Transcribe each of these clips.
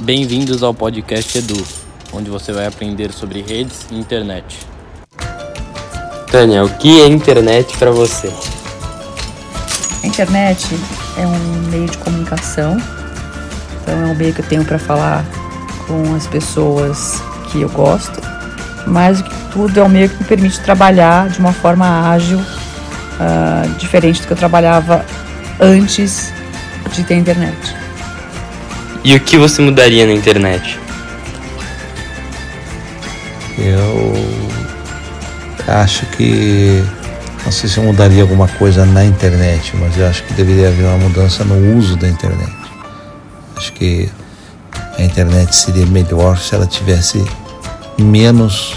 Bem-vindos ao podcast Edu, onde você vai aprender sobre redes e internet. Tânia, o que é internet para você? A internet é um meio de comunicação, então é um meio que eu tenho para falar com as pessoas que eu gosto, mais do que tudo é um meio que me permite trabalhar de uma forma ágil, uh, diferente do que eu trabalhava antes de ter internet. E o que você mudaria na internet? Eu acho que não sei se eu mudaria alguma coisa na internet, mas eu acho que deveria haver uma mudança no uso da internet. Acho que a internet seria melhor se ela tivesse menos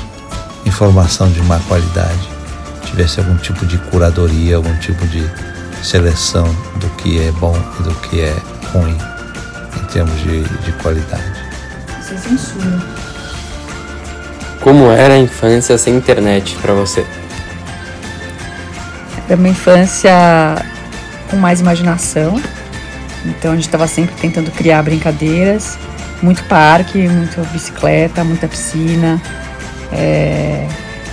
informação de má qualidade, tivesse algum tipo de curadoria, algum tipo de seleção do que é bom e do que é ruim termos de, de qualidade. É censura. Como era a infância sem internet para você? Era uma infância com mais imaginação, então a gente estava sempre tentando criar brincadeiras, muito parque, muita bicicleta, muita piscina, é,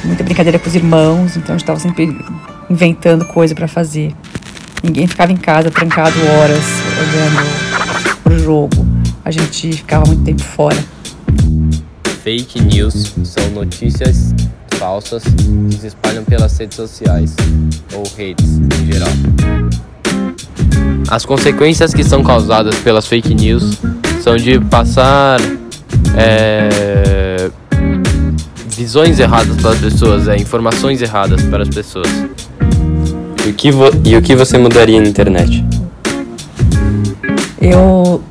muita brincadeira com os irmãos, então a gente estava sempre inventando coisa para fazer. Ninguém ficava em casa trancado horas olhando pro jogo. A gente ficava muito tempo fora. Fake news são notícias falsas que se espalham pelas redes sociais ou redes em geral. As consequências que são causadas pelas fake news são de passar é, visões erradas para as pessoas, é, informações erradas para as pessoas. E o que, e o que você mudaria na internet? Eu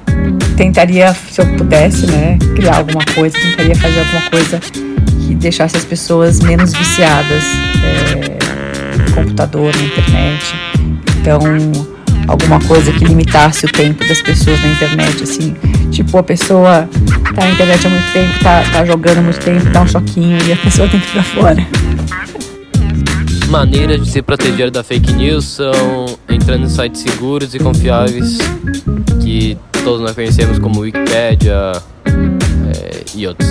tentaria, se eu pudesse, né, criar alguma coisa, tentaria fazer alguma coisa que deixasse as pessoas menos viciadas é, no computador, na internet. Então, alguma coisa que limitasse o tempo das pessoas na internet, assim. Tipo, a pessoa tá na internet há muito tempo, tá, tá jogando há muito tempo, dá um choquinho e a pessoa tem que ir pra fora. Maneiras de se proteger da fake news são entrando em sites seguros e confiáveis que todos nós conhecemos como Wikipedia é, e outros.